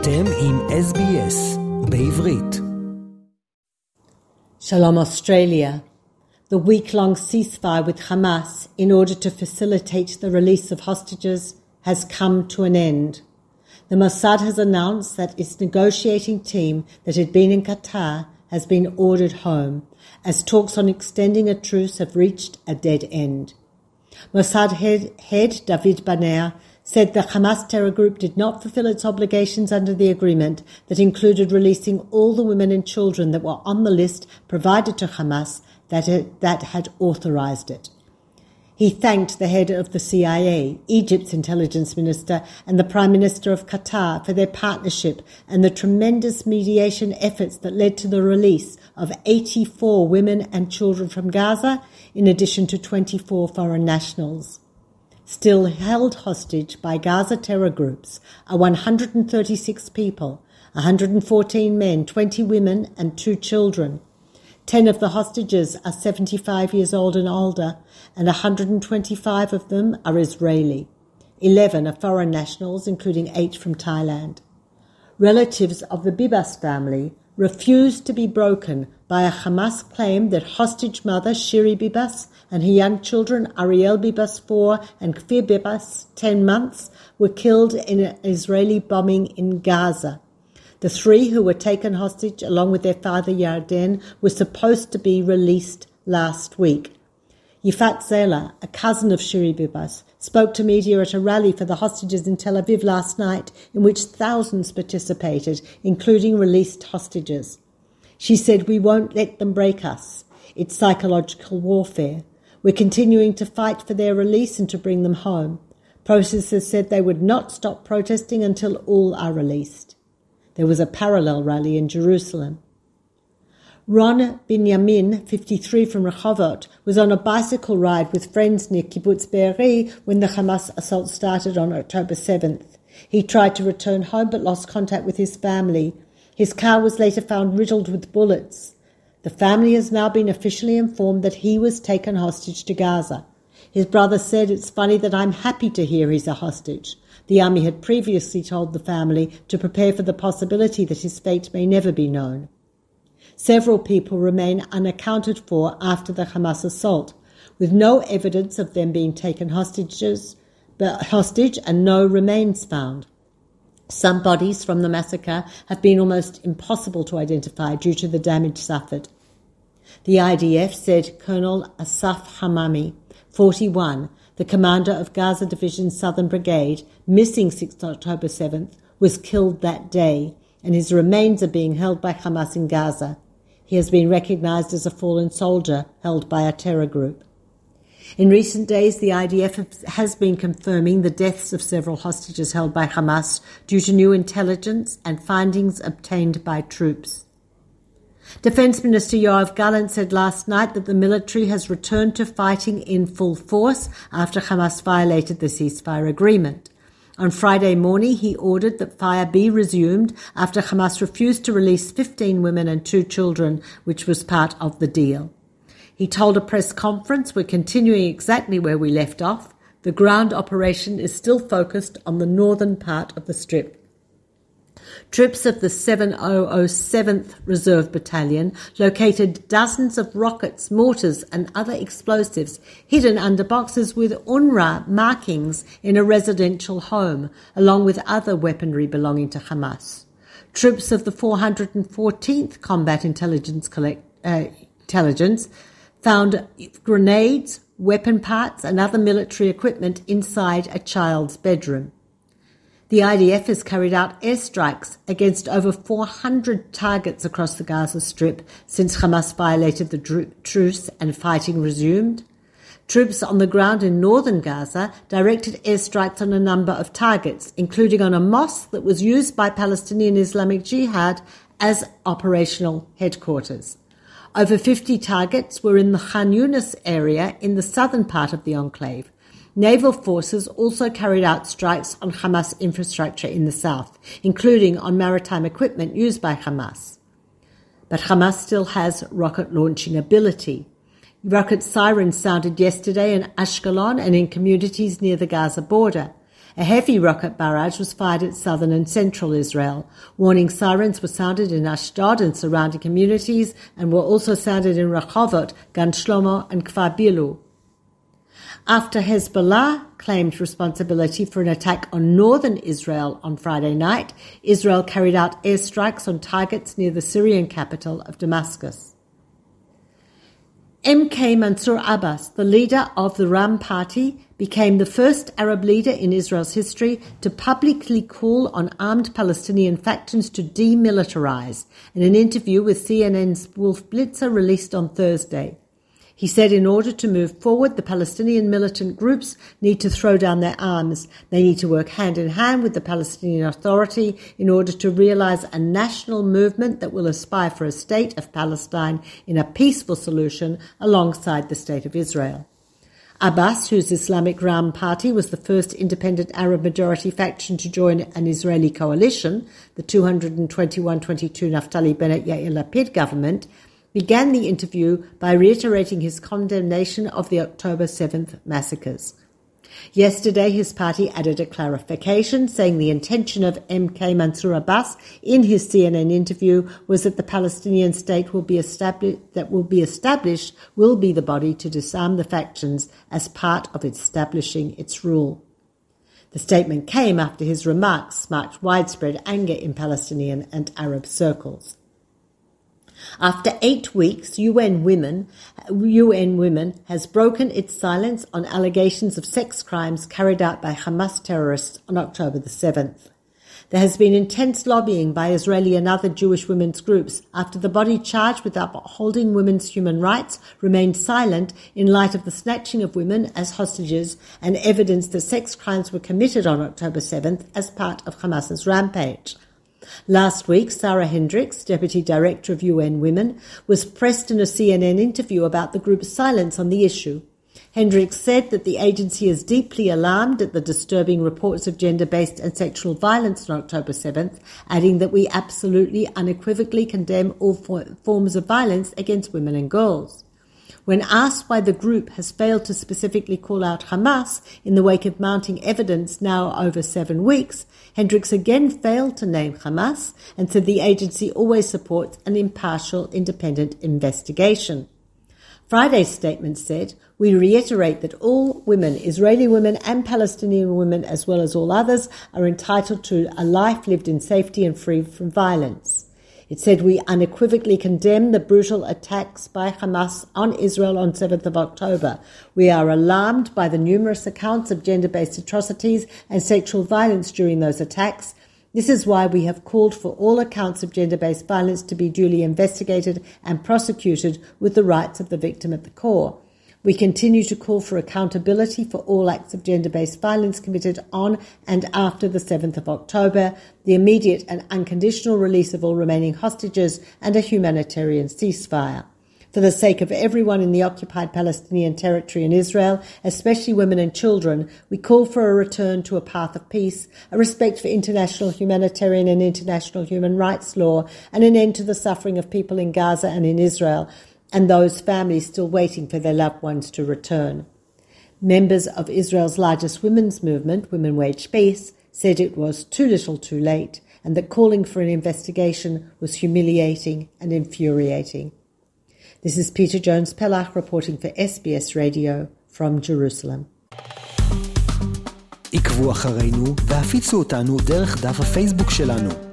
אתם עם SBS בעברית. Shalom Australia. The week-long ceasefire with Hamas in order to facilitate the release of hostages has come to an end. The Mossad has announced that its negotiating team that had been in Qatar has been ordered home as talks on extending a truce have reached a dead end. Mossad head, head David Barnea said the Hamas terror group did not fulfill its obligations under the agreement that included releasing all the women and children that were on the list provided to Hamas that, that had authorized it. He thanked the head of the CIA, Egypt's intelligence minister, and the Prime Minister of Qatar for their partnership and the tremendous mediation efforts that led to the release of 84 women and children from Gaza, in addition to 24 foreign nationals. Still held hostage by Gaza terror groups are 136 people, 114 men, 20 women, and two children. Ten of the hostages are 75 years old and older, and 125 of them are Israeli. Eleven are foreign nationals, including eight from Thailand. Relatives of the Bibas family refused to be broken by a Hamas claim that hostage mother Shiri Bibas and her young children Ariel Bibas 4 and Kfir Bibas 10 months were killed in an Israeli bombing in Gaza. The three who were taken hostage along with their father Yarden were supposed to be released last week. Yifat Zailer, a cousin of Shiri Bibas, spoke to media at a rally for the hostages in Tel Aviv last night, in which thousands participated, including released hostages. She said, We won't let them break us. It's psychological warfare. We're continuing to fight for their release and to bring them home. Protesters said they would not stop protesting until all are released. There was a parallel rally in Jerusalem. Ron Binyamin, 53 from Rehovot, was on a bicycle ride with friends near Kibbutz Be'eri when the Hamas assault started on October 7th. He tried to return home but lost contact with his family. His car was later found riddled with bullets. The family has now been officially informed that he was taken hostage to Gaza. His brother said, It's funny that I'm happy to hear he's a hostage. The army had previously told the family to prepare for the possibility that his fate may never be known. Several people remain unaccounted for after the Hamas assault, with no evidence of them being taken hostages, but hostage and no remains found. Some bodies from the massacre have been almost impossible to identify due to the damage suffered. The IDF said Colonel Asaf Hamami, 41, the commander of Gaza Division's Southern Brigade, missing 6 October 7th, was killed that day, and his remains are being held by Hamas in Gaza. He has been recognized as a fallen soldier held by a terror group. In recent days, the IDF has been confirming the deaths of several hostages held by Hamas due to new intelligence and findings obtained by troops. Defence Minister Yoav Gallant said last night that the military has returned to fighting in full force after Hamas violated the ceasefire agreement. On Friday morning, he ordered that fire be resumed after Hamas refused to release 15 women and two children, which was part of the deal. He told a press conference, We're continuing exactly where we left off. The ground operation is still focused on the northern part of the strip. Troops of the 7007th Reserve Battalion located dozens of rockets, mortars, and other explosives hidden under boxes with UNRWA markings in a residential home, along with other weaponry belonging to Hamas. Troops of the 414th Combat Intelligence, Collect, uh, Intelligence found grenades, weapon parts, and other military equipment inside a child's bedroom. The IDF has carried out airstrikes against over 400 targets across the Gaza Strip since Hamas violated the truce and fighting resumed. Troops on the ground in northern Gaza directed airstrikes on a number of targets, including on a mosque that was used by Palestinian Islamic Jihad as operational headquarters. Over 50 targets were in the Khan Yunis area in the southern part of the enclave. Naval forces also carried out strikes on Hamas infrastructure in the south, including on maritime equipment used by Hamas. But Hamas still has rocket launching ability. Rocket sirens sounded yesterday in Ashkelon and in communities near the Gaza border. A heavy rocket barrage was fired at southern and central Israel. Warning sirens were sounded in Ashdod and surrounding communities and were also sounded in Rehovot, Gan Shlomo, and Kfar Bilu. After Hezbollah claimed responsibility for an attack on northern Israel on Friday night, Israel carried out airstrikes on targets near the Syrian capital of Damascus. MK Mansour Abbas, the leader of the Ram Party, became the first Arab leader in Israel's history to publicly call on armed Palestinian factions to demilitarize in an interview with CNN's Wolf Blitzer released on Thursday. He said in order to move forward, the Palestinian militant groups need to throw down their arms. They need to work hand in hand with the Palestinian Authority in order to realize a national movement that will aspire for a state of Palestine in a peaceful solution alongside the state of Israel. Abbas, whose Islamic Ram party was the first independent Arab majority faction to join an Israeli coalition, the 221-22 Naftali Bennett Yair Lapid government, began the interview by reiterating his condemnation of the October 7th massacres. Yesterday, his party added a clarification saying the intention of MK Mansour Abbas in his CNN interview was that the Palestinian state will be established, that will be established will be the body to disarm the factions as part of establishing its rule. The statement came after his remarks sparked widespread anger in Palestinian and Arab circles. After eight weeks, UN Women, UN Women has broken its silence on allegations of sex crimes carried out by Hamas terrorists on October the 7th. There has been intense lobbying by Israeli and other Jewish women's groups after the body charged with upholding women's human rights remained silent in light of the snatching of women as hostages and evidence that sex crimes were committed on October 7th as part of Hamas's rampage. Last week, Sarah Hendricks, Deputy Director of UN Women, was pressed in a CNN interview about the group's silence on the issue. Hendricks said that the agency is deeply alarmed at the disturbing reports of gender based and sexual violence on October 7th, adding that we absolutely unequivocally condemn all forms of violence against women and girls. When asked why the group has failed to specifically call out Hamas in the wake of mounting evidence now over seven weeks, Hendricks again failed to name Hamas and said the agency always supports an impartial, independent investigation. Friday's statement said, We reiterate that all women, Israeli women and Palestinian women, as well as all others, are entitled to a life lived in safety and free from violence. It said we unequivocally condemn the brutal attacks by Hamas on Israel on 7th of October. We are alarmed by the numerous accounts of gender-based atrocities and sexual violence during those attacks. This is why we have called for all accounts of gender-based violence to be duly investigated and prosecuted with the rights of the victim at the core. We continue to call for accountability for all acts of gender based violence committed on and after the 7th of October, the immediate and unconditional release of all remaining hostages, and a humanitarian ceasefire. For the sake of everyone in the occupied Palestinian territory in Israel, especially women and children, we call for a return to a path of peace, a respect for international humanitarian and international human rights law, and an end to the suffering of people in Gaza and in Israel, and those families still waiting for their loved ones to return. Members of Israel's largest women's movement, Women Wage Peace, said it was too little too late and that calling for an investigation was humiliating and infuriating. This is Peta Jones Pellach reporting for SBS Radio from Jerusalem. עקבו אחרינו והפיצו אותנו דרך דף הפייסבוק שלנו.